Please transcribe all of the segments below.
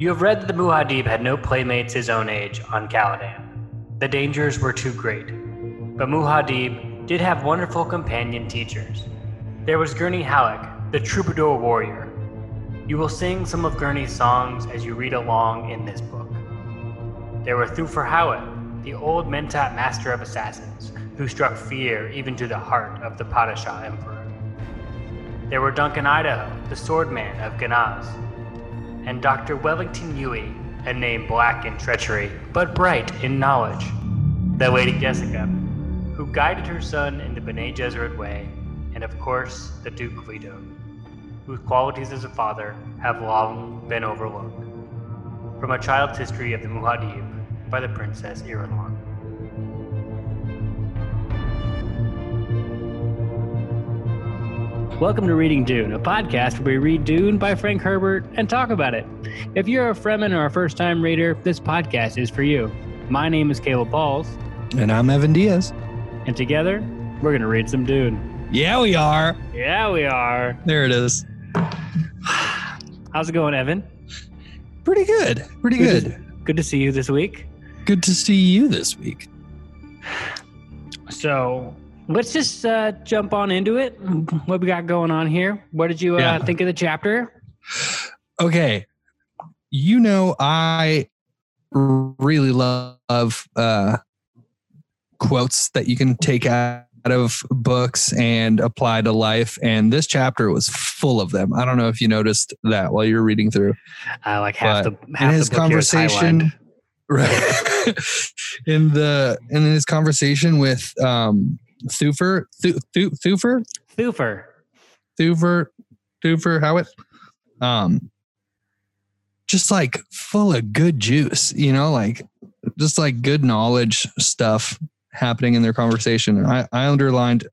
You have read that the Muad'Dib had no playmates his own age on Caladan. The dangers were too great. But Muad'Dib did have wonderful companion teachers. There was Gurney Halleck, the troubadour warrior. You will sing some of Gurney's songs as you read along in this book. There were Thufir Hawat, the old Mentat master of assassins, who struck fear even to the heart of the Padishah Emperor. There were Duncan Idaho, the swordman of Ginaz, and Dr. Wellington Yueh, a name black in treachery, but bright in knowledge. The Lady Jessica, who guided her son in the Bene Gesserit way, and of course, the Duke Leto, whose qualities as a father have long been overlooked. From a child's history of the Muad'Dib by the Princess Irulan. Welcome to Reading Dune, a podcast where we read Dune by Frank Herbert and talk about it. If you're a Fremen or a first time reader, this podcast is for you. My name is Caleb Pauls, And I'm Evan Diaz. and together, we're going to read some Dune. Yeah, we are. Yeah, we are. There it is. How's it going, Evan? Pretty good. Pretty Good. good. Good to see you this week. Good to see you this week. So let's just uh, jump on into it. What we got going on here? What did you uh, Yeah. think of the chapter? Okay. You know, I really love uh, quotes that you can take out of books and apply to life. And this chapter was full of them. I don't know if you noticed that while you're reading through. Uh, like half But the half in his the book conversation right in the in his conversation with um Thufir Thu, Thu, Thufir Thufir. Thufir Thufir Hawat um just like full of good juice you know like just like good knowledge stuff happening in their conversation. I I underlined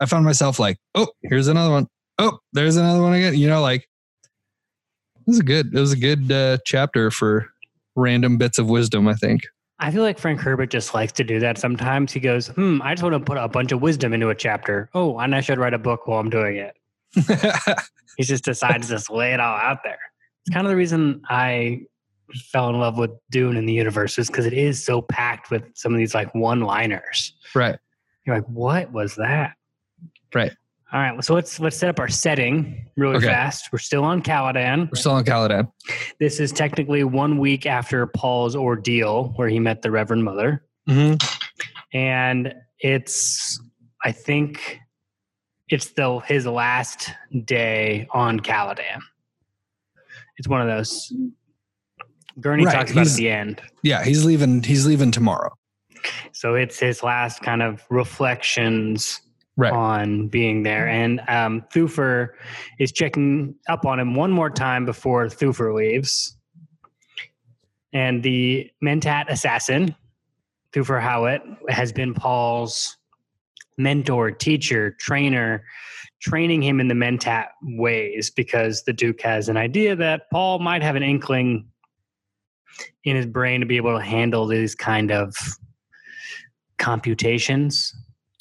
I found myself like oh here's another one. Oh there's another one again. You know like it was a good it was a good uh, chapter for random bits of wisdom i think I feel like Frank Herbert just likes to do that sometimes. He goes, hmm, I just want to put a bunch of wisdom into a chapter. Oh, and I should write a book while I'm doing it. He just decides to just lay it all out there. It's kind of the reason I fell in love with Dune in the universe is because it is so packed with some of these like one liners. right You're like, what was that? Right. All right. So let's let's set up our setting really Okay. fast. We're still on Caladan. we're still on caladan This is technically one week after Paul's ordeal, where he met the Reverend Mother, mm-hmm. and it's I think it's the his last day on Caladan. It's one of those. Gurney Right, talks about at he's- the end. yeah he's leaving he's leaving tomorrow So it's his last kind of reflections right on being there. And um, Thufir is checking up on him one more time before Thufir leaves. And the Mentat assassin, Thufir Hawat, has been Paul's mentor, teacher, trainer, training him in the Mentat ways because the Duke has an idea that Paul might have an inkling in his brain to be able to handle these kind of computations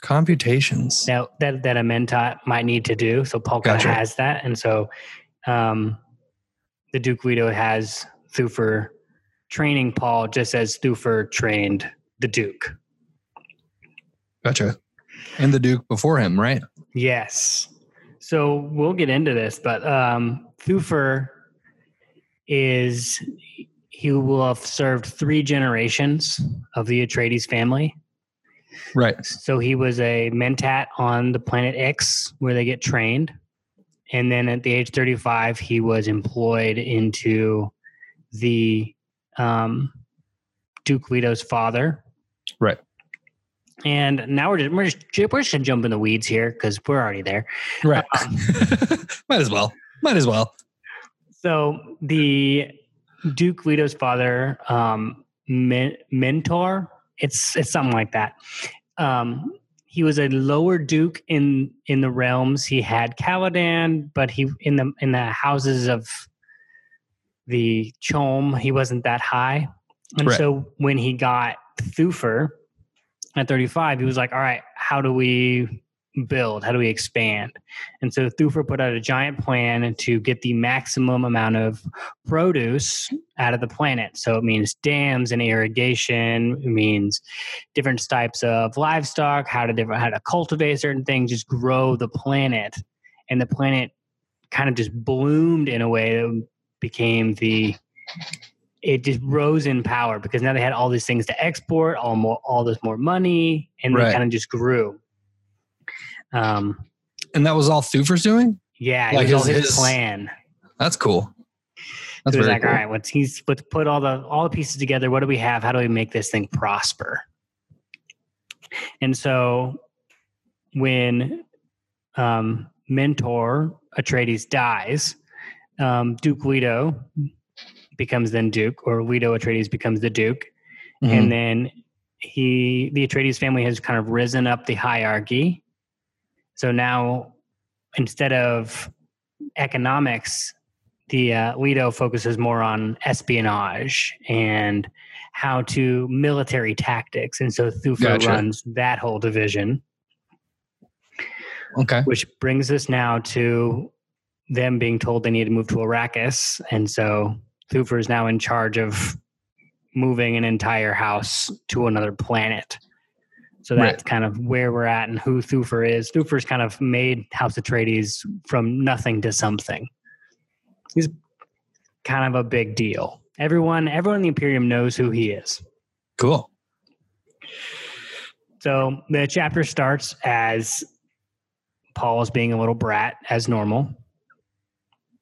computations that that, that a mentat might need to do. So Paul kind Gotcha. has that, and so um, the Duke Guido has Thufir training Paul just as Thufir trained the Duke. gotcha and the duke before him right Yes. So we'll get into this, but um, Thufir is he will have served three generations of the Atreides family. Right So he was a mentat on the planet X where they get trained. And then at the age 35, he was employed into the um, Duke Leto's father. Right. And now we're just, we're just, we're just gonna jump in the weeds here because we're already there. right might as well might as well So the Duke Leto's father, um, men- mentor, it's it's something like that. Um, he was a lower duke in in the realms. He had Caladan, but he in the in the houses of the CHOAM, he wasn't that high. And Right. so when he got Thufir at 35, he was like, "All right, how do we build? How do we expand? And so Thufir put out a giant plan to get the maximum amount of produce out of the planet. So it means dams and irrigation. It means different types of livestock, how to different how to cultivate certain things, just grow the planet. And the planet kind of just bloomed in a way that became the it just rose in power because now they had all these things to export, all more, all this more money, and Right. they kind of just grew. Um, And that was all Thufir's doing? yeah, Like his- his, his- plan. That's cool. That's very like, cool. all right, let's he's let's put all the all the pieces together. What do we have? How do we make this thing prosper? And so when um, mentor Atreides dies, um, Duke Leto becomes then Duke, or Leto Atreides becomes the Duke, Mhm. and then he the Atreides family has kind of risen up the hierarchy. So now instead of economics, the uh, Leto focuses more on espionage and how to military tactics, and so Thufir Gotcha. runs that whole division. okay. Which brings us now to them being told they need to move to Arrakis, and so Thufir is now in charge of moving an entire house to another planet. So that's kind of where we're at and who Thufir is. Thufir's kind of made House Atreides from nothing to something. He's kind of a big deal. Everyone, everyone in the Imperium knows who he is. Cool. So the chapter starts as Paul is being a little brat, as normal,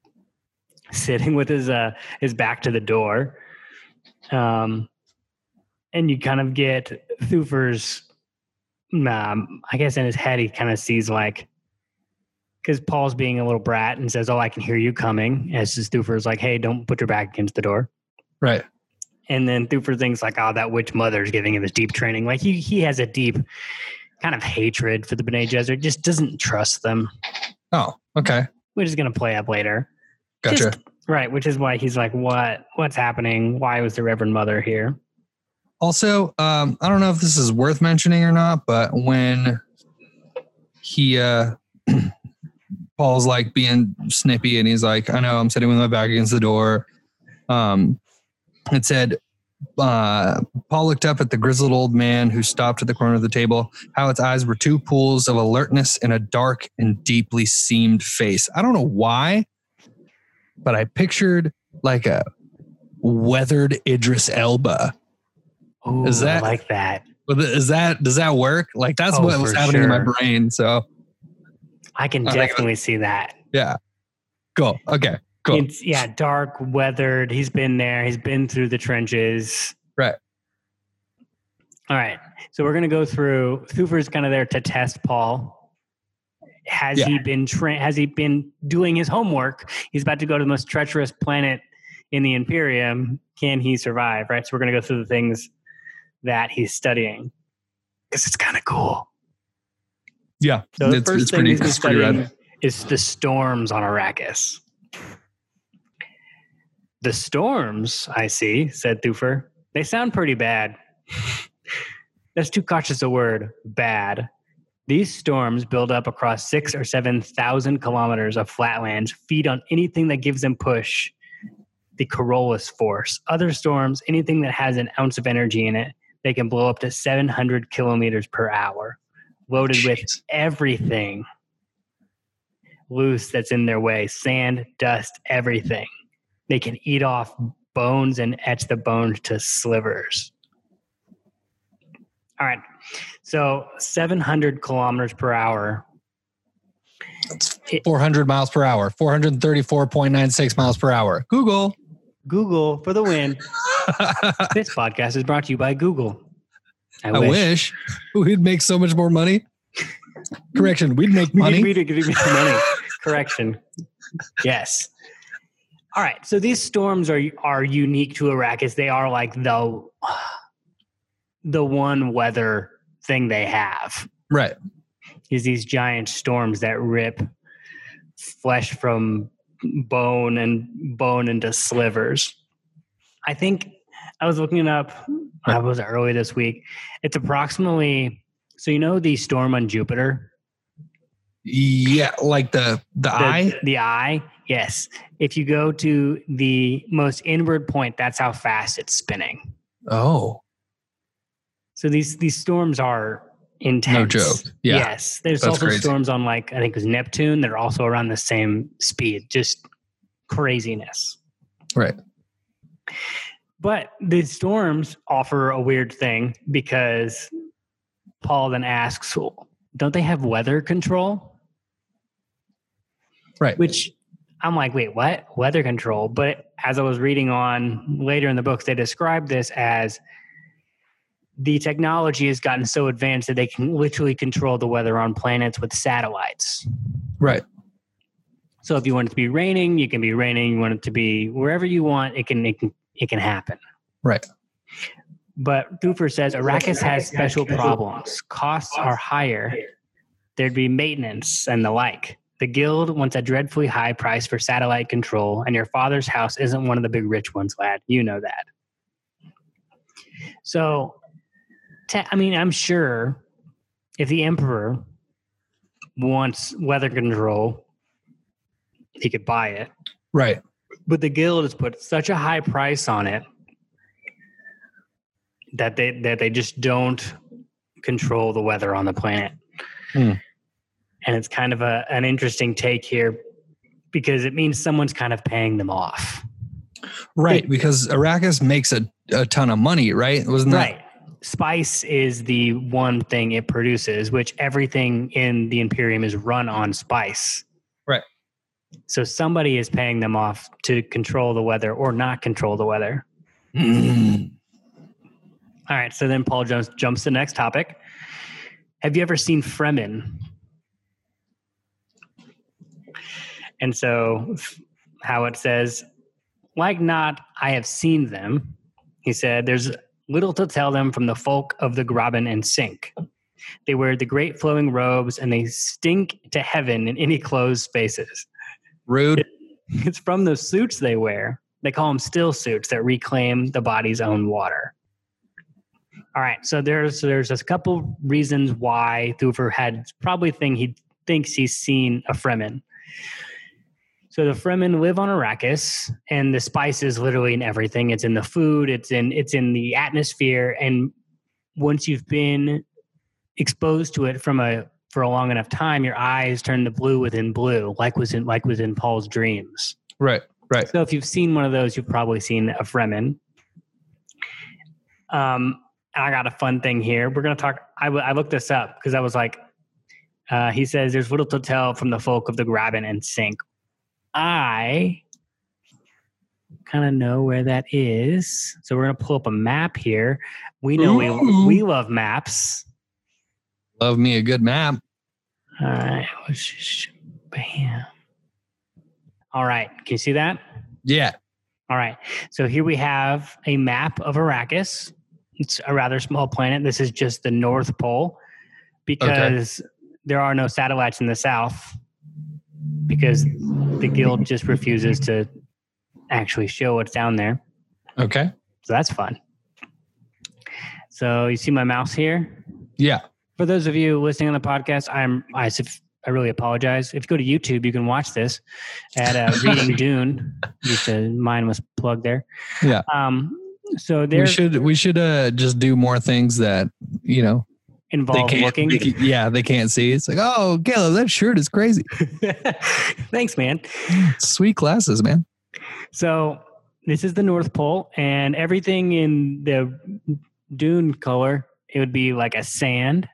sitting with his uh, his back to the door, um, and you kind of get Thufir's. Um, I guess in his head, he kind of sees like because Paul's being a little brat and says, "Oh, I can hear you coming." As Thufir's like, "Hey, don't put your back against the door." Right. And then Thufir thinks like, oh, that witch mother's giving him his deep training. Like he he has a deep kind of hatred for the Bene Gesserit, just doesn't trust them, Oh, okay. which is gonna play up later. Gotcha. Just- right, which is why he's like, What what's happening? Why was the Reverend Mother here? Also, um, I don't know if this is worth mentioning or not, but when he uh Paul's like being snippy and he's like, I know I'm sitting with my back against the door. Um it said uh Paul looked up at the grizzled old man who stopped at the corner of the table, how its eyes were two pools of alertness in a dark and deeply seamed face. I don't know why, but I pictured like a weathered Idris Elba Ooh, Is that- I like that. But is that does that work? Like that's Oh, what was happening in my brain. So I can I think it was- definitely see that. yeah, cool. Okay, cool. It's yeah, dark, weathered. He's been there. He's been through the trenches. Right. All right. So we're gonna go through. Thufir's kind of there to test Paul. Has Yeah. he been tra- Has he been doing his homework? He's about to go to the most treacherous planet in the Imperium. Can he survive? Right. So we're gonna go through the things that he's studying because it's kind of cool. yeah, So the it's, first it's thing pretty, he's it's studying is the storms on Arrakis. The storms, I see, said Thufir. They sound pretty bad. That's too cautious a word. Bad. These storms build up across six or seven thousand kilometers of flatlands, feed on anything that gives them push, the Coriolis force. Other storms, anything that has an ounce of energy in it, they can blow up to 700 kilometers per hour, loaded with everything loose that's in their way sand, dust, everything. They can eat off bones and etch the bones to slivers. All right. So 700 kilometers per hour. It- 400 miles per hour, 434.96 miles per hour. Google. Google for the win. this podcast is brought to you by Google. I, I wish we'd make so much more money. Correction, we'd make money. need, we need to get money. Correction. Yes. All right. So these storms are are unique to Arrakis. They are like the the one weather thing they have Right. is these giant storms that rip flesh from bone and bone into slivers. I think I was looking uh, it up. I was early this week. It's approximately so you know the storm on Jupiter Yeah, like the the, The, eye. the eye, yes. If you go to the most inward point, that's how fast it's spinning. Oh, So these these storms are intense. no joke. Yeah. Yes. There's That's also crazy. storms on like I think it was Neptune that are also around the same speed. Just craziness. Right. But the storms offer a weird thing because Paul then asks, Well, don't they have weather control? Right. Which I'm like, wait, what? Weather control. But as I was reading on later in the books, they describe this as the technology has gotten so advanced that they can literally control the weather on planets with satellites. Right. So if you want it to be raining, you can be raining. You want it to be wherever you want, it can it can it can happen. Right. But Thufir says Arrakis has special problems. Costs are higher. There'd be maintenance and the like. The guild wants a dreadfully high price for satellite control, and your father's house isn't one of the big rich ones, lad. You know that. So, te- I mean, I'm sure if the emperor wants weather control, he could buy it. Right. But the guild has put such a high price on it that they that they just don't control the weather on the planet. Hmm. And it's kind of a, an interesting take here because it means someone's kind of paying them off. Right. Because Arrakis makes a, a ton of money, right? Wasn't that Right. Spice is the one thing it produces, which everything in the Imperium is run on spice. Right. So somebody is paying them off to control the weather or not control the weather. Mm. All right, so then Paul jumps jumps to the next topic. Have you ever seen Fremen? And so how it says, like not, I have seen them. He said, there's little to tell them from the folk of the Graben and Sink. They wear the great flowing robes and they stink to heaven in any closed spaces. Rude. It's from the suits they wear. They call them still suits that reclaim the body's own water. All right, so there's there's a couple reasons why Thufir had probably think he thinks he's seen a Fremen. So the Fremen live on Arrakis, and the spice is literally in everything. It's in the food. It's in it's in the atmosphere. And once you've been exposed to it from a for a long enough time, your eyes turn to blue within blue, like was in like was in Paul's dreams. Right. Right. So if you've seen one of those, you've probably seen a Fremen. Um, I got a fun thing here. We're gonna talk. I, w- I looked this up because I was like, uh, he says there's little to tell from the folk of the Graben and Sink. I kind of know where that is, so we're gonna pull up a map here. We know we Ooh. we love maps. Love me a good map. All right, just- bam. All right, can you see that? Yeah. All right. So here we have a map of Arrakis. It's a rather small planet. This is just the North Pole because there are no satellites in the south because the guild just refuses to actually show what's down there. Okay. So that's fun. So you see my mouse here? Yeah. For those of you listening on the podcast, I'm I, I really apologize. If you go to YouTube, you can watch this at uh, Reading Dune. Just uh, mine was plugged there. Yeah. Um. So We should we should uh just do more things that you know they can't looking. they can- yeah they can't see. It's like oh Caleb that shirt is crazy. Thanks, man. Sweet glasses, man. So this is the North Pole, and everything in the dune color it would be like a sand,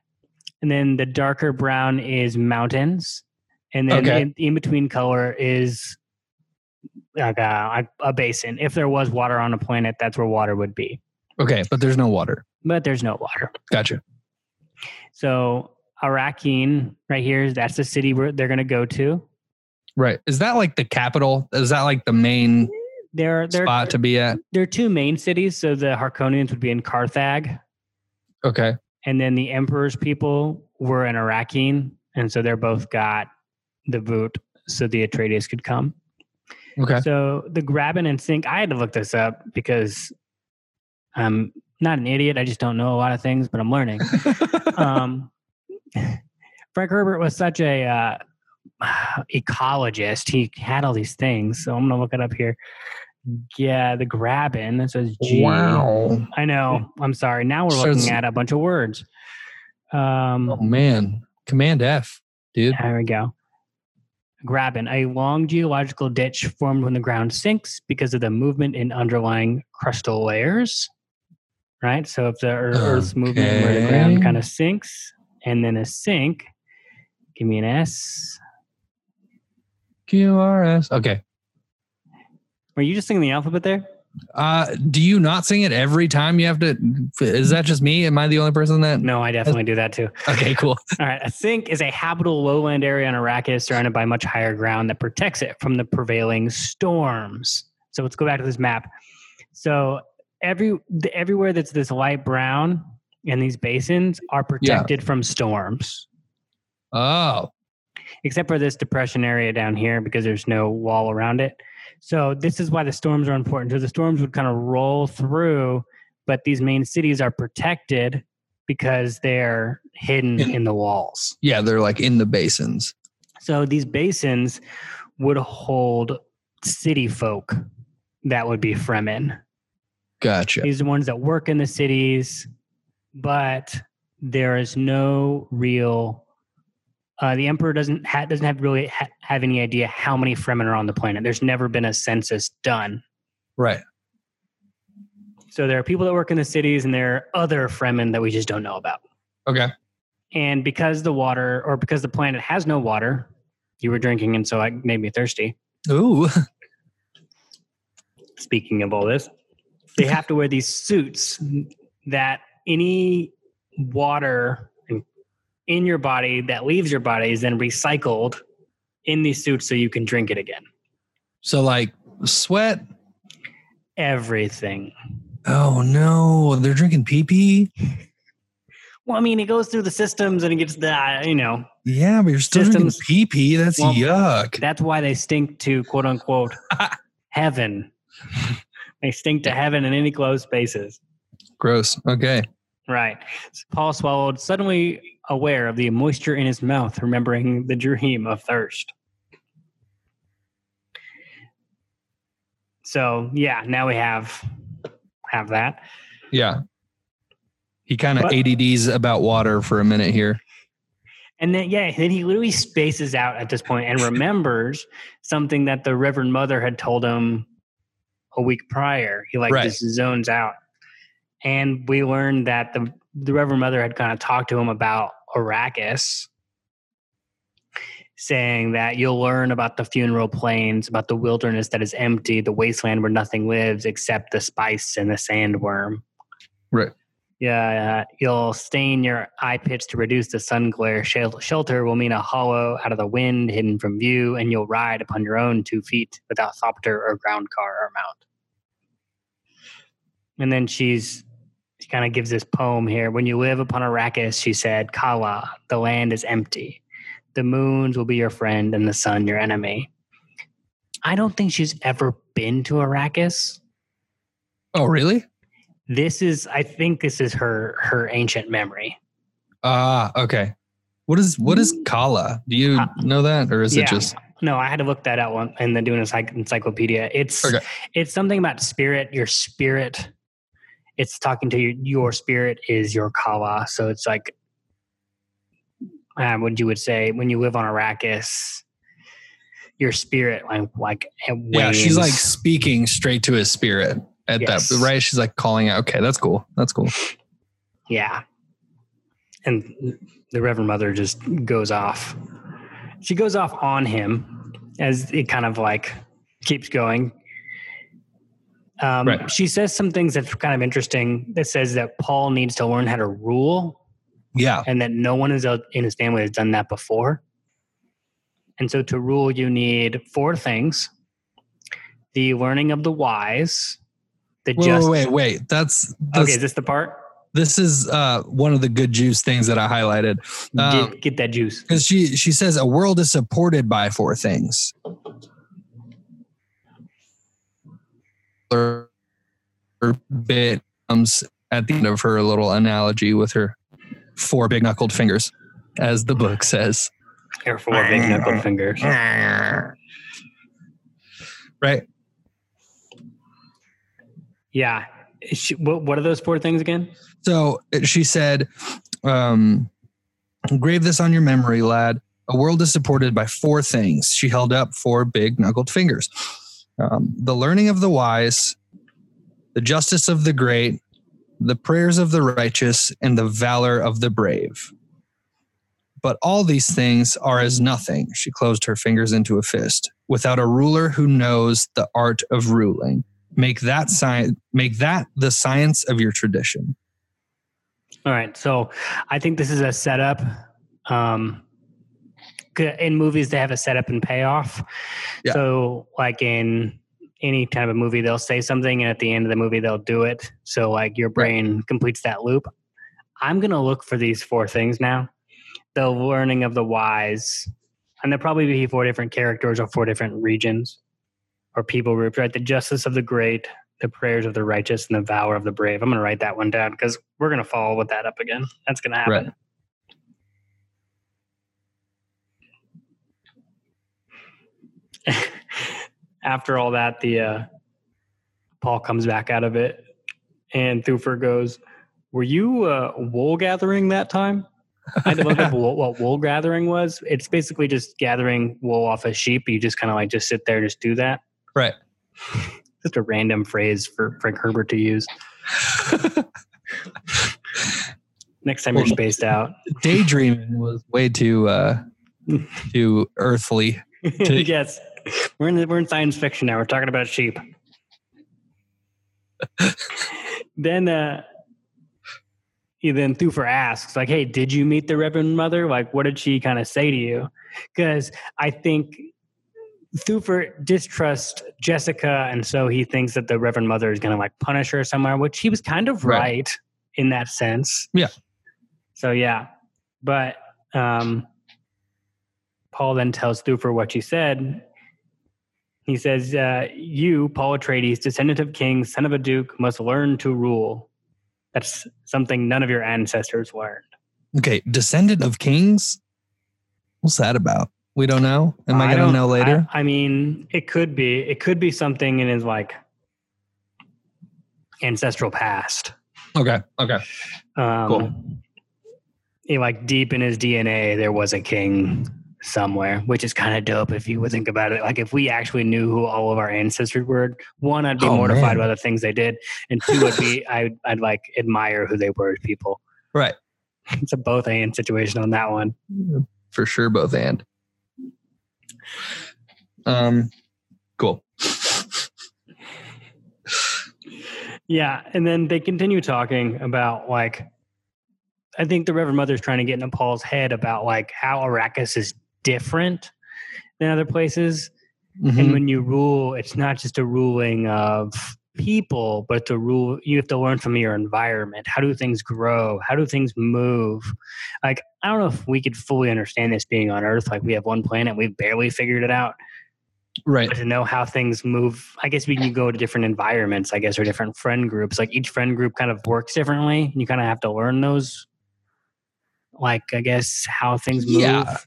and then the darker brown is mountains, and then Okay. in, in between color is like a, a basin. If there was water on a planet, that's where water would be, Okay, but there's no water. but there's no water. Gotcha. So Arakeen, right here, that's the city where they're going to go to. Right. Is that like the capital? Is that like the main There, there, spot to be at? there are two main cities. So the Harkonnens would be in Carthag, Okay. and then the Emperor's people were in Arakeen, and so they're both got the boot, so the Atreides could come. Okay. So the Graben and Sink, I had to look this up because I'm not an idiot. I just don't know a lot of things, but I'm learning. um, Frank Herbert was such a uh, ecologist. He had all these things. So I'm gonna look it up here. Yeah, the Graben. It says G. Wow. I know. I'm sorry. Now we're Says- looking at a bunch of words. Um, Oh man. Command F, dude. There we go. Graben, a long geological ditch formed when the ground sinks because of the movement in underlying crustal layers. Right? So if the ear- Earth's moving where the ground kind of sinks and then a sink, give me an S. QRS. Okay. Were you just singing the alphabet there? Uh, do you not sing it every time you have to? Is that just me? Am I the only person that? No, I definitely do that too. Okay, cool. All right. A sink is a habitable lowland area on Arrakis surrounded by much higher ground that protects it from the prevailing storms. So let's go back to this map. So every the, everywhere that's this light brown in these basins are protected from storms, Oh, except for this depression area down here because there's no wall around it. So this is why the storms are important. So the storms would kind of roll through, but these main cities are protected because they're hidden In- in the walls. yeah, they're like in the basins. So these basins would hold city folk that would be Fremen. Gotcha. These are the ones that work in the cities, but there is no real. Uh, the emperor doesn't ha- doesn't have really ha- have any idea how many Fremen are on the planet. There's never been a census done. Right. So there are people that work in the cities, and there are other Fremen that we just don't know about. Okay. And because the water, or because the planet has no water, you were drinking, and so it made me thirsty. Ooh. speaking of all this, they have to wear these suits that any water in your body that leaves your body is then recycled in these suits so you can drink it again. So like sweat. Everything. Oh no, they're drinking pee pee. Well, I mean, it goes through the systems and it gets the, uh, you know, Yeah, but you're still Systems- drinking pee pee. That's Well- yuck. that's why they stink to quote unquote heaven. They stink to heaven in any closed spaces. Gross. Okay. Right. So Paul swallowed, suddenly aware of the moisture in his mouth, remembering the dream of thirst. So yeah, now we have have that. Yeah. He kind of ADDs about water for a minute here. And then yeah, then he literally spaces out at this point and remembers something that the Reverend Mother had told him a week prior. He like Right. just zones out. And we learned that the the Reverend Mother had kind of talked to him about Arrakis, saying that you'll learn about the funeral plains, about the wilderness that is empty, the wasteland where nothing lives except the spice and the sandworm. Right. Yeah, you'll stain your eye pits to reduce the sun glare. Shel- Shelter will mean a hollow out of the wind, hidden from view, and you'll ride upon your own two feet without thopter or ground car or mount. And then she's she kind of gives this poem here. When you live upon Arrakis, she said, Kala, the land is empty. The moons will be your friend and the sun your enemy. I don't think she's ever been to Arrakis. Oh, really? This is, I think, this is her her ancient memory. Ah, okay. What is what is kala? Do you Uh, know that, or is yeah. it just No, I had to look that out one and then doing a encyc- encyclopedia. It's Okay. it's something about spirit. Your spirit. It's talking to your your spirit is your kala. So it's like, uh, what you would say when you live on Arrakis, your spirit like like it yeah? She's like speaking straight to his spirit at Yes. that right. She's like calling out. Okay, that's cool. That's cool. Yeah. And the Reverend Mother just goes off. She goes off on him as it kind of like keeps going. Um, Right. She says some things that's kind of interesting. That says that Paul needs to learn how to rule, Yeah. and that no one is out in his family has done that before. And so, to rule, you need four things: the learning of the wise, the Wait, just. wait, wait, wait. That's, that's Okay, is this the part? this is uh one of the good juice things that I highlighted. Um, get, get that juice. because she she says a world is supported by four things. Her her bit comes at the end of her little analogy with her four big knuckled fingers. as the book says. Or four big knuckled fingers. Right. Yeah. She- what, what are those four things again? So she said, um, "Grave this on your memory, lad. A world is supported by four things." She held up four big knuckled fingers: um, the learning of the wise, the justice of the great, the prayers of the righteous, and the valor of the brave. But all these things are as nothing. She closed her fingers into a fist. Without a ruler who knows the art of ruling, make that science. Make that the science of your tradition. All right. So I think this is a setup. Um, in movies, they have a setup and payoff. Yeah. So, like in any kind of a movie, they'll say something, and at the end of the movie, they'll do it. So, like your brain completes that loop. I'm going to look for these four things now the learning of the wise, and there'll probably be four different characters or four different regions or people groups, right? The justice of the great, the prayers of the righteous, and the valor of the brave. I'm going to write that one down because we're going to follow with that up again. That's going to happen. Right. After all that, the uh, Paul comes back out of it, and Thufir goes, "Were you uh, wool gathering that time?" I look up what, what wool gathering was. It's basically just gathering wool off a sheep. You just kind of like just sit there, and just do that. Right. Just a random phrase for Frank Herbert to use. Next time you're spaced out. daydreaming was way too uh too earthly To- yes, we're in the, we're in science fiction now. We're talking about sheep. then, uh, he then Thufir asks, like, "Hey, did you meet the Reverend Mother? Like, what did she kind of say to you?" Because I think Thufir distrusts Jessica, and so he thinks that the Reverend Mother is going to like punish her somewhere, which he was kind of Right. right, in that sense. Yeah. So yeah, but um, Paul then tells Thufir what she said. He says, uh, "You, Paul Atreides, descendant of kings, son of a duke, must learn to rule. That's something none of your ancestors learned." okay descendant of kings what's that about we don't know am i, gonna know later I, I mean, it could be. It could be something in his like ancestral past. okay okay Um, Cool. he, like deep in his DNA, there was a king somewhere, which is kind of dope if you would think about it. Like if we actually knew who all of our ancestors were, one, I'd be Oh, mortified man. by the things they did, and two, I'd be I'd, I'd like admire who they were as people. right It's a both and situation on that one. for sure both and um cool Yeah, and then they continue talking about like I think the Reverend Mother's trying to get into Paul's head about like how Arrakis is different than other places. And Mhm. when you rule, it's not just a ruling of people, but to rule you have to learn from your environment. How do things grow? How do things move? Like, I don't know if we could fully understand this being on Earth. Like, we have one planet, we've barely figured it out. right But to know how things move, I guess we can go to different environments, I guess, or different friend groups. Like, each friend group kind of works differently. And you kind of have to learn those, like, I guess, how things move. Yeah.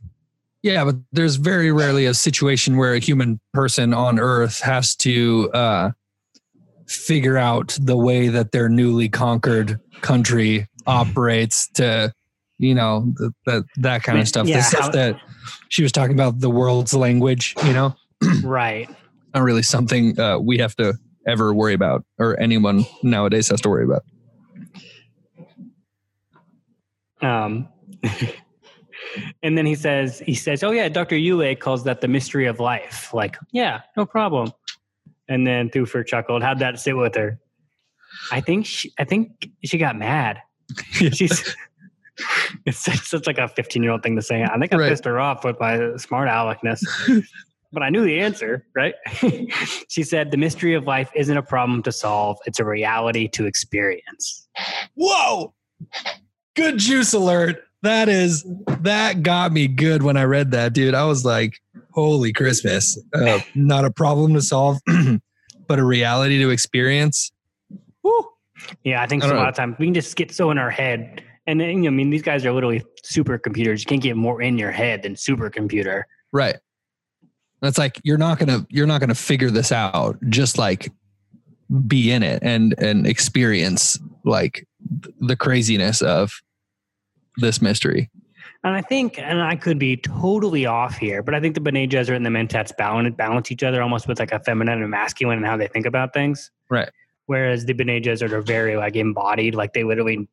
yeah but there's very rarely a situation where a human person on earth has to uh figure out the way that their newly conquered country operates to you know th- that that kind of stuff Yeah, the stuff how- that she was talking about the world's language you know Right. not really something uh, we have to ever worry about or anyone nowadays has to worry about Um, and then he says, he says, "Oh yeah, Doctor Yueh calls that the mystery of life." Like, yeah, no problem. And then Thufir chuckled. How'd that sit with her? I think she, I think she got mad. She's. It's such, such like a 15 year old thing to say. I think I Right. pissed her off with my smart aleckness, but I knew the answer, right? she said, The mystery of life isn't a problem to solve, it's a reality to experience. Whoa! Good juice alert. That is that got me good when I read that, dude. I was like, "Holy Christmas!" Uh, not a problem to solve, but a reality to experience. Woo! Yeah, I think I so a lot of times we can just get so in our head And then, you know, I mean, these guys are literally supercomputers. You can't get more in your head than supercomputer. Right. That's like you're not gonna you're not gonna figure this out. Just like be in it and and experience like the craziness of this mystery. And I think, and I could be totally off here, but I think the Bene Gesserit and the Mentats balance, balance each other almost with like a feminine and masculine and how they think about things. Right. Whereas the Bene Gesserit are very like embodied, like they literally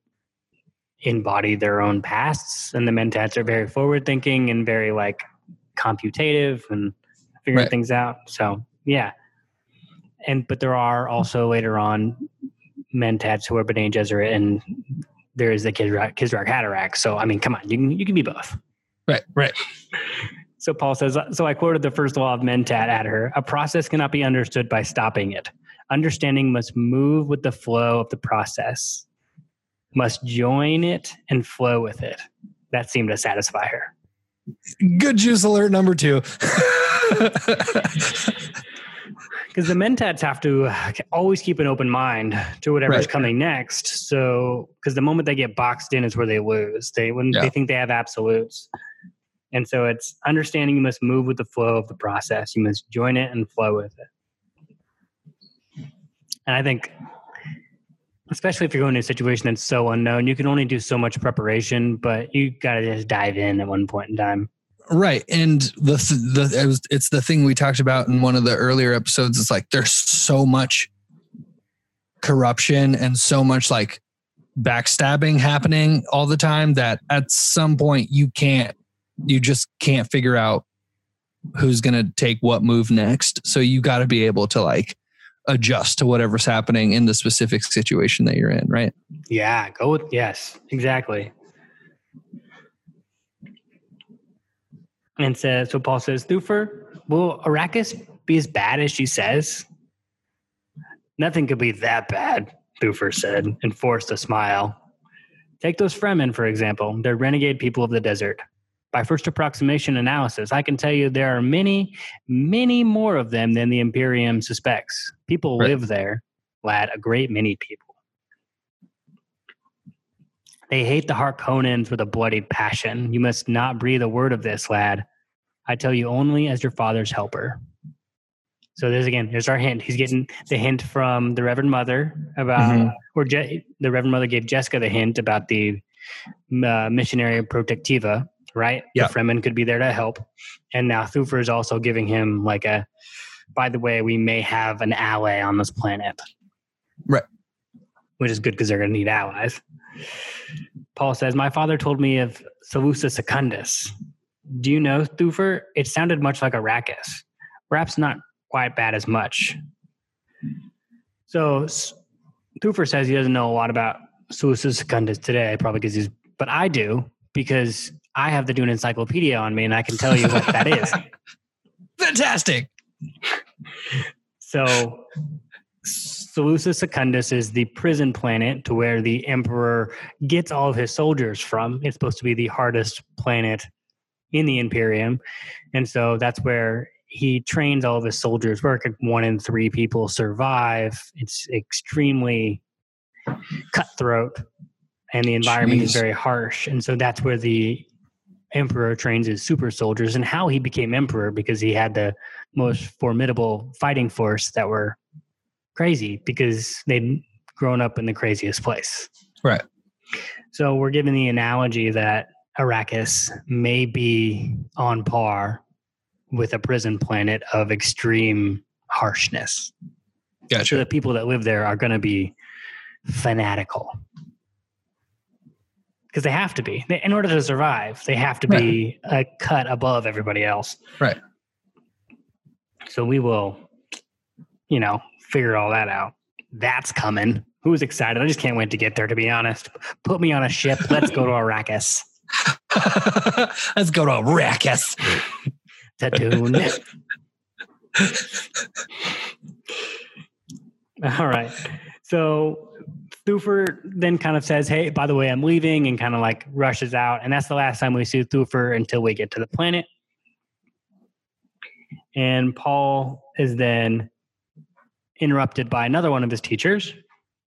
embody their own pasts, and the Mentats are very forward thinking and very like computative and figuring Right. things out. So yeah, and but there are also later on Mentats who are Bene Gesserit, and there is the Kwisatz Kwisatz Haderach. So I mean, come on, you can you can be both. Right. Right. So Paul says, uh, so I quoted the first law of Mentat at her. A process cannot be understood by stopping it. Understanding must move with the flow of the process, must join it and flow with it. That seemed to satisfy her. Good juice alert number two. Because the Mentats have to always keep an open mind to whatever's Right. coming next. So, because the moment they get boxed in is where they lose. They when Yeah. they think they have absolutes, and so it's understanding you must move with the flow of the process. You must join it and flow with it. And I think, especially if you're going to a situation that's so unknown, you can only do so much preparation, but you got to just dive in at one point in time. Right. And the th- the it was, it's the thing we talked about in one of the earlier episodes. It's like there's so much corruption and so much like backstabbing happening all the time that at some point you can't you just can't figure out who's going to take what move next so you got to be able to like adjust to whatever's happening in the specific situation that you're in right Yeah, go with yes, exactly. And says so Paul says, Thufir, will Arrakis be as bad as she says? Nothing could be that bad, Thufir said, and forced a smile. Take those Fremen, for example. They're renegade people of the desert. By first approximation analysis, I can tell you there are many, many more of them than the Imperium suspects. People Right. live there, lad, a great many people. They hate the Harkonnens with a bloodied passion. You must not breathe a word of this, lad. I tell you only as your father's helper. So there's again, there's our hint. He's getting the hint from the Reverend Mother about, Mhm. or Je- the Reverend Mother gave Jessica the hint about the uh, Missionaria Protectiva, right? Yeah. The Fremen could be there to help. And now Thufir is also giving him like a, by the way, we may have an ally on this planet. Right. Which is good because they're going to need allies. Paul says, My father told me of Salusa Secundus. Do you know, Thufir? It sounded much like a Arrakis. Perhaps not quite bad as much. So Thufir says he doesn't know a lot about Salusa Secundus today, probably because he's, but I do because I have the Dune Encyclopedia on me and I can tell you what that is. fantastic So, Salusa Secundus is the prison planet to where the emperor gets all of his soldiers from. It's supposed to be the hardest planet in the Imperium. And so that's where he trains all of his soldiers. Where could one in three people survive? It's extremely cutthroat, and the environment is very harsh. And so that's where the emperor trains his super soldiers and how he became emperor because he had the most formidable fighting force that were crazy because they'd grown up in the craziest place. Right. So we're given the analogy that Arrakis may be on par with a prison planet of extreme harshness. So gotcha the people that live there are going to be fanatical. Because they have to be. In order to survive, they have to be a cut above everybody else. Right. So we will, you know, figure all that out. That's coming. Who's excited? I just can't wait to get there, to be honest. Put me on a ship. Let's go to Arrakis. let's go to Arrakis Tatooine. All right. So Thufir then kind of says, Hey, by the way, I'm leaving, and kind of like rushes out. And that's the last time we see Thufir until we get to the planet. And Paul is then interrupted by another one of his teachers.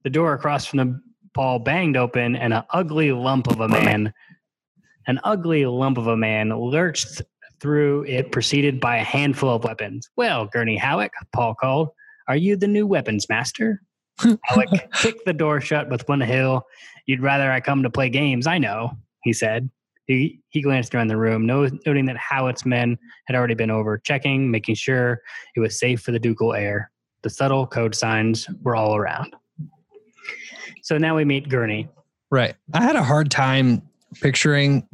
The door across from the Paul banged open, and an ugly lump of a man, an ugly lump of a man lurched through it, preceded by a handful of weapons. Well, Gurney Halleck, Paul called, are you the new weapons master? Halleck kicked the door shut with one heel. You'd rather I come to play games, I know, he said. He, he glanced around the room, noting that Halleck's men had already been over, checking, making sure it was safe for the ducal heir. The subtle code signs were all around. So now we meet Gurney. Right. I had a hard time picturing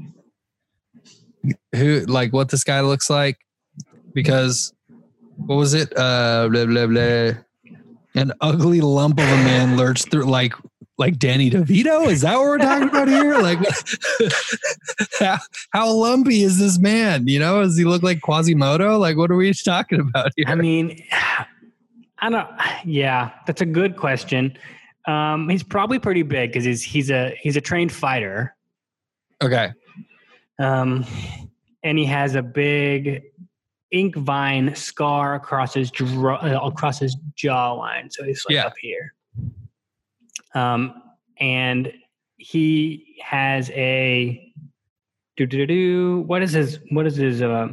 who, like, what this guy looks like because what was it? Uh, blah blah blah. An ugly lump of a man lurched through, like like Danny DeVito. Is that what we're talking about here? Like, how, how lumpy is this man? You know, does he look like Quasimodo? Like, what are we talking about here? I mean, I don't. Yeah, that's a good question. Um, he's probably pretty big because he's he's a he's a trained fighter. Okay. Um, and he has a big ink vine scar across his uh, across his jawline, so he's like yeah. up here. Um, and he has a do do do. What is his what is his uh,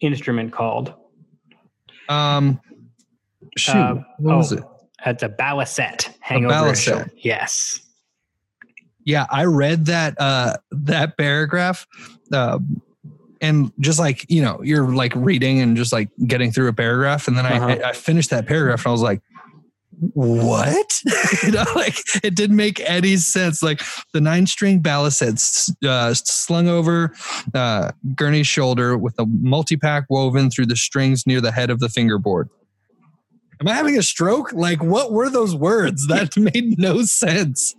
instrument called? Um, shoot, uh, what oh, was it? It's a baliset. Hang a over baliset. Yes. Yeah, I read that uh that paragraph. Uh, and just like you know you're like reading and just like getting through a paragraph and then uh-huh. I, I finished that paragraph and i was like what you know like it didn't make any sense like the nine string baliset uh, slung over uh, gurney's shoulder with a multipick woven through the strings near the head of the fingerboard am I having a stroke? Like, what were those words? That made no sense.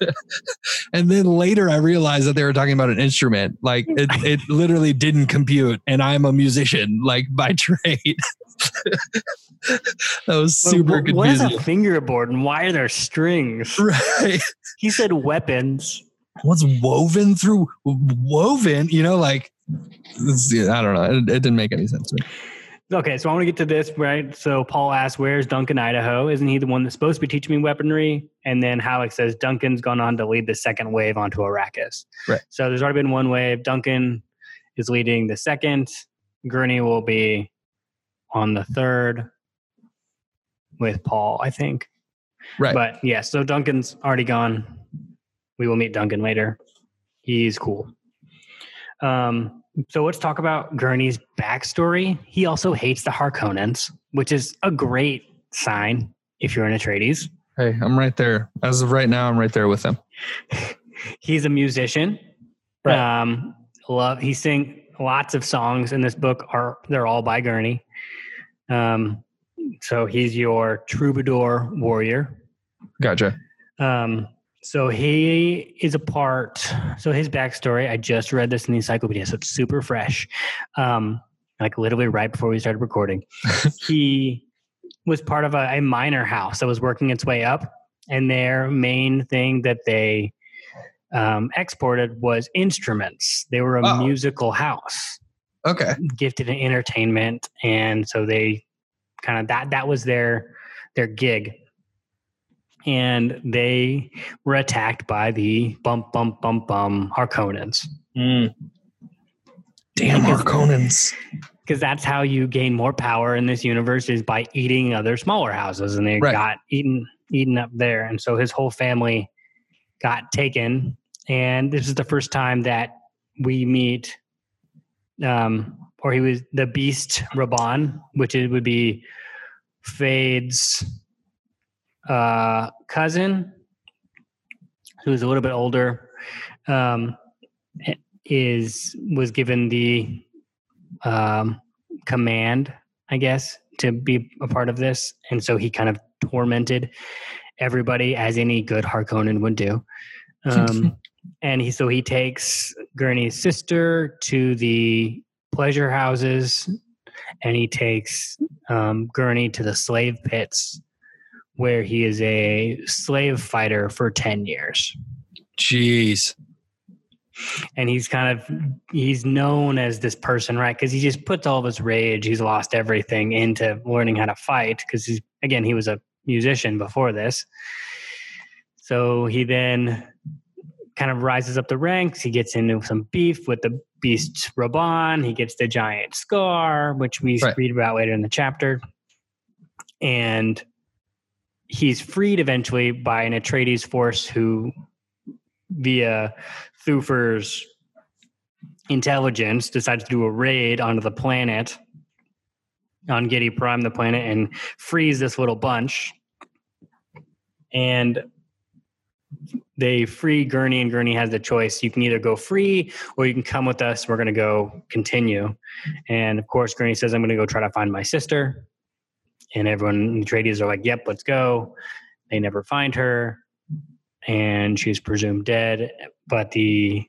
and then later I realized that they were talking about an instrument. Like, it, it literally didn't compute. And I'm a musician, like by trade. that was super confusing. What is a fingerboard and why are there strings? Right. He said weapons. What's woven through woven? You know, like, I don't know. It, it didn't make any sense to me. Okay, so I want to get to this, right? So Paul asks, Where's Duncan, Idaho? Isn't he the one that's supposed to be teaching me weaponry? And then Halleck says, Duncan's gone on to lead the second wave onto Arrakis. Right. So there's already been one wave. Duncan is leading the second. Gurney will be on the third with Paul, I think. Right. But yeah, so Duncan's already gone. We will meet Duncan later. He's cool. Um, so let's talk about Gurney's backstory. He also hates the Harkonnens, which is a great sign if you're in Atreides. Hey, I'm right there. As of right now, I'm right there with him. He's a musician. Right. Um, love he sing lots of songs in this book are they're all by Gurney. Um, so he's your troubadour warrior. Gotcha. Um, so he is a part. So his backstory, I just read this in the encyclopedia, so it's super fresh. Um, like literally right before we started recording, he was part of a, a minor house that was working its way up, and their main thing that they um, exported was instruments. They were a musical house. Okay. Gifted in entertainment, and so they kind of that that was their their gig and they were attacked by the bump, bump, bump, bum Harkonnens. Mm. Damn Harkonnens. Because that's how you gain more power in this universe is by eating other smaller houses, and they right. got eaten eaten up there, and so his whole family got taken. And this is the first time that we meet, um, or he was the Beast Rabban, which it would be Feyd's uh, cousin, who's a little bit older, um, is was given the um, command, I guess, to be a part of this, and so he kind of tormented everybody as any good Harkonnen would do. Um, and he so he takes Gurney's sister to the pleasure houses, and he takes um, Gurney to the slave pits where he is a slave fighter for 10 years. Jeez. And he's kind of he's known as this person, right? Because he just puts all of his rage, he's lost everything into learning how to fight. Because he's again, he was a musician before this. So he then kind of rises up the ranks. He gets into some beef with the beast Rabban. He gets the giant scar, which we Right. read about later in the chapter. And he's freed eventually by an Atreides force who, via Thufir's intelligence, decides to do a raid onto the planet on Giedi Prime, the planet, and frees this little bunch. And they free Gurney, and Gurney has the choice. You can either go free or you can come with us. We're going to go continue. And of course, Gurney says, I'm going to go try to find my sister. And everyone in the Atreides are like, yep, let's go. They never find her. And she's presumed dead. But the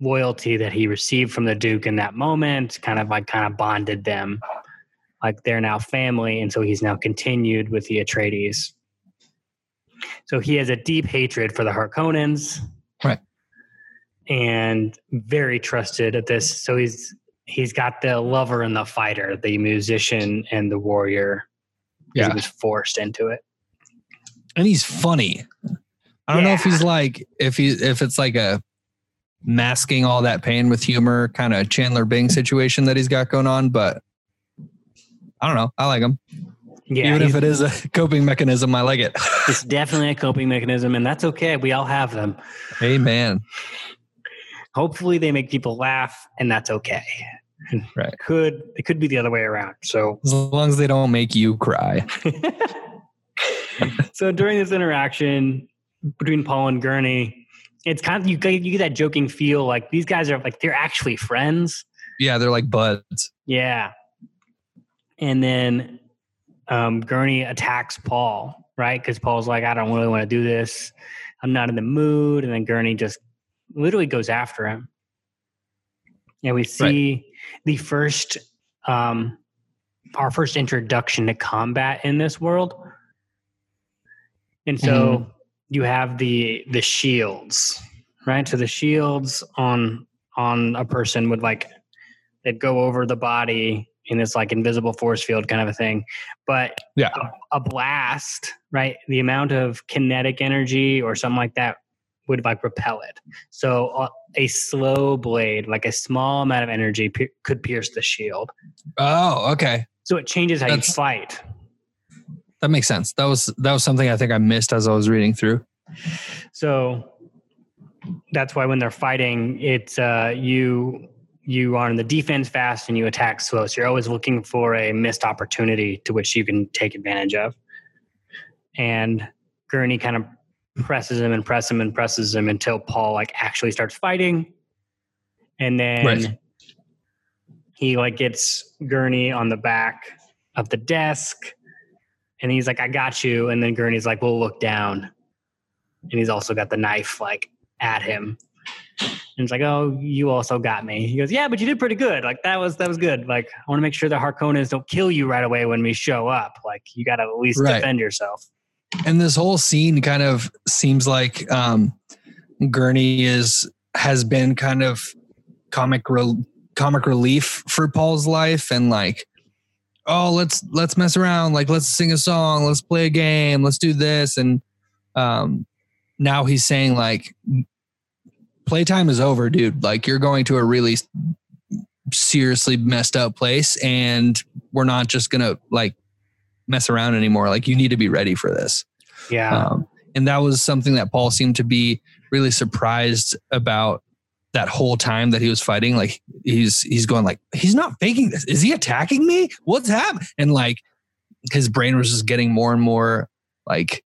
loyalty that he received from the Duke in that moment kind of like kind of bonded them. Like they're now family. And so he's now continued with the Atreides. So he has a deep hatred for the Harkonnens. Right. And very trusted at this. So he's he's got the lover and the fighter, the musician and the warrior. Yeah. He was forced into it. and he's funny. I don't know if he's like if he if it's like a masking all that pain with humor kind of Chandler Bing situation that he's got going on, but I don't know. I like him. Yeah. Even if it is a coping mechanism, I like it. it's definitely a coping mechanism, and that's okay. We all have them. Amen. Hopefully they make people laugh, and that's okay. Right. Could it could be the other way around. So As long as they don't make you cry. so during this interaction between Paul and Gurney, it's kind of you get you get that joking feel like these guys are like they're actually friends. Yeah, they're like buds. Yeah. And then um, Gurney attacks Paul, right? Because Paul's like, I don't really want to do this. I'm not in the mood. And then Gurney just literally goes after him. And we see the first, um, our first introduction to combat in this world. And so you have the the shields, right? So the shields on on a person would like they'd go over the body in this like invisible force field kind of a thing. But Yeah. a, a blast, right? The amount of kinetic energy or something like that would like repel it. So uh, a slow blade, like a small amount of energy, pe- could pierce the shield. Oh, okay. So it changes how That's- you fight. That makes sense. That was that was something I think I missed as I was reading through. So that's why when they're fighting, it's uh, you you are on the defense fast and you attack slow. So you're always looking for a missed opportunity to which you can take advantage of. And Gurney kind of presses him and presses him and presses him until Paul like actually starts fighting. And then Right. he like gets Gurney on the back of the desk and he's like, I got you. And then Gurney's like, we'll look down. And he's also got the knife like at him. And it's like, oh, you also got me. He goes, yeah, but you did pretty good. Like that was that was good. Like I want to make sure the Harkonnens don't kill you right away when we show up. Like you got to at least Right. defend yourself. And this whole scene kind of seems like um gurney is has been kind of comic rel comic relief for paul's life and like oh let's let's mess around. Like let's sing a song. Let's play a game. Let's do this. And um now he's saying like playtime is over dude. Like you're going to a really seriously messed up place and we're not just gonna like mess around anymore. Like you need to be ready for this. Yeah. Um, and that was something that Paul seemed to be really surprised about that whole time that he was fighting. Like he's he's going like he's not faking this. Is he attacking me? What's happening? And like his brain was just getting more and more like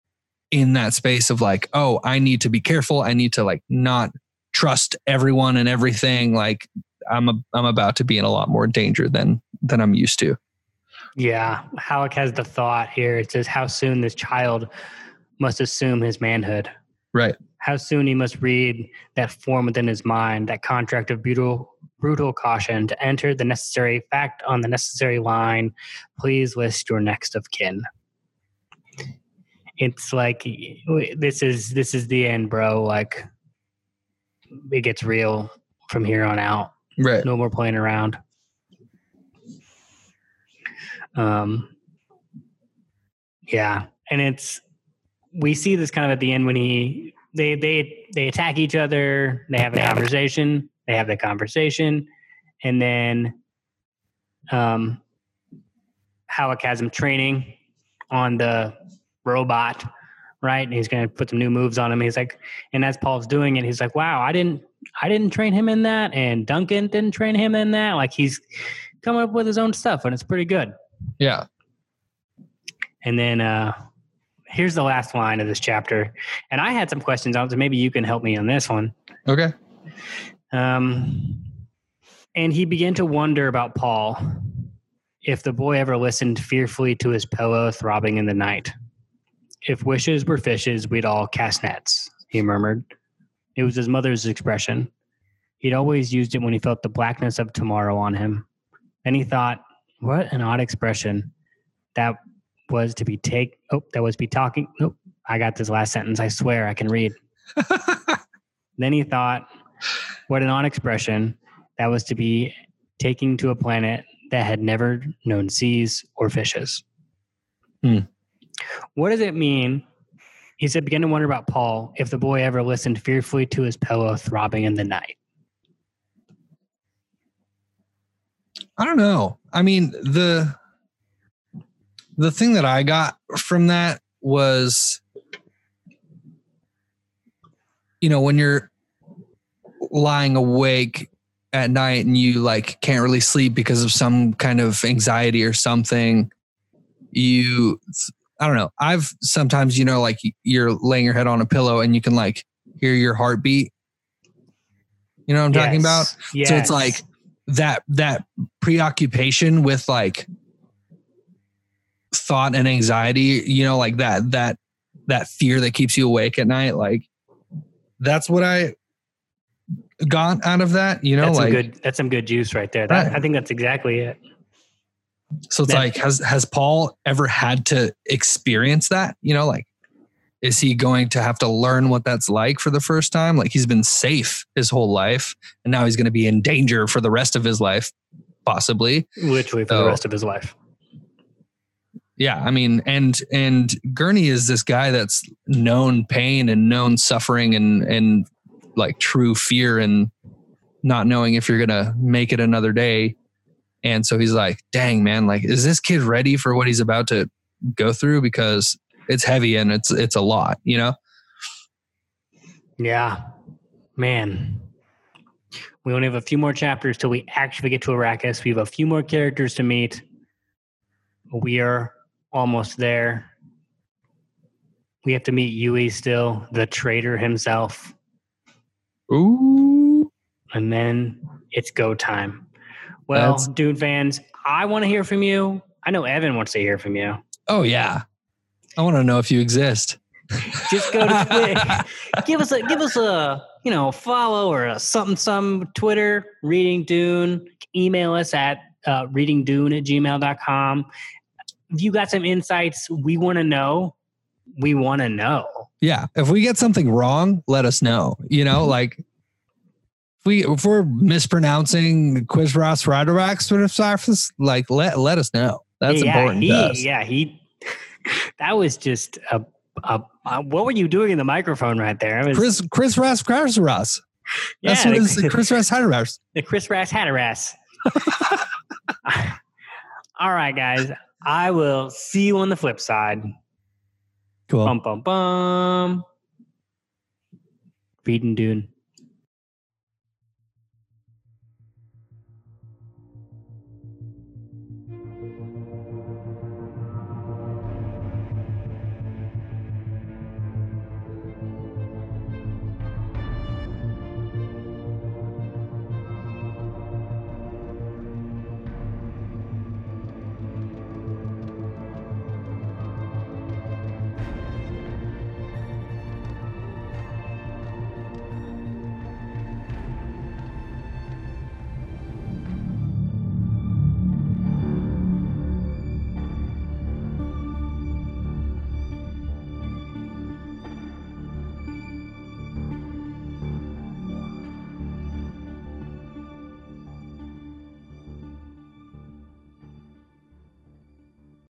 in that space of like, oh, I need to be careful. I need to like not trust everyone and everything. Like I'm a, I'm about to be in a lot more danger than than I'm used to. Yeah, Halleck has the thought here. It says how soon this child must assume his manhood. Right. How soon he must read that form within his mind, that contract of brutal, brutal caution to enter the necessary fact on the necessary line. Please list your next of kin. It's like this is this is the end, bro. Like it gets real from here on out Right. no more playing around. Um, yeah, and it's we see this kind of at the end when he they they they attack each other. They have a conversation. They have the conversation, and then um, Halleck has him training on the robot, right? And he's going to put some new moves on him. He's like, and as Paul's doing it, he's like, "Wow, I didn't, I didn't train him in that, and Duncan didn't train him in that. Like he's coming up with his own stuff, and it's pretty good." Yeah. And then uh, here's the last line of this chapter, and I had some questions on, it, so maybe you can help me on this one. Okay. Um, and he began to wonder about Paul, if the boy ever listened fearfully to his pillow throbbing in the night. If wishes were fishes, we'd all cast nets, he murmured. It was his mother's expression. He'd always used it when he felt the blackness of tomorrow on him. Then he thought, what an odd expression. That was to be take oh, that was be talking. Nope. I got this last sentence. I swear I can read. then he thought, what an odd expression. That was to be taking to a planet that had never known seas or fishes. Hmm. What does it mean? He said, begin to wonder about Paul if the boy ever listened fearfully to his pillow throbbing in the night. I don't know. I mean, the the thing that I got from that was you know, when you're lying awake at night and you like can't really sleep because of some kind of anxiety or something, you I don't know. I've sometimes, you know, like you're laying your head on a pillow and you can like hear your heartbeat. You know what I'm talking about? Yes. So it's like that that preoccupation with like thought and anxiety, you know, like that that that fear that keeps you awake at night, like that's what I got out of that, you know, that's like some good that's some good juice right there. That, Right. I think that's exactly it. so it's that- like has has Paul ever had to experience that? You know, like is he going to have to learn what that's like for the first time? Like he's been safe his whole life and now he's going to be in danger for the rest of his life possibly. Literally for So- the rest of his life. Yeah, I mean, and and Gurney is this guy that's known pain and known suffering and and like true fear and not knowing if you're gonna make it another day. And so he's like, "Dang, man! Like, is this kid ready for what he's about to go through? Because it's heavy and it's it's a lot, you know." Yeah. Man. We only have a few more chapters till we actually get to Arrakis. We have a few more characters to meet. We are almost there. We have to meet Yueh still, the traitor himself. Ooh, And then it's go time. Well, That's- Dune fans, I want to hear from you. I know Evan wants to hear from you. oh yeah. I want to know if you exist. just go to Twitter. give us a give us a you know follow or a something some Twitter reading Dune. Email us at uh, readingdune at gmail.com. If you got some insights, we want to know. We want to know. Yeah. If we get something wrong, let us know. You know, like if we if we're mispronouncing Quizras Radarax, like let let us know. That's yeah, important he. Yeah, he. That was just a, a, a. What were you doing in the microphone right there? Was, Chris Chris Ras Ras Ras. That's yeah, what the, it is. Chris Ras Ras. the Chris Rass Hatterass. All right, guys. I will see you on the flip side. Cool. Bum bum bum. Reading Dune.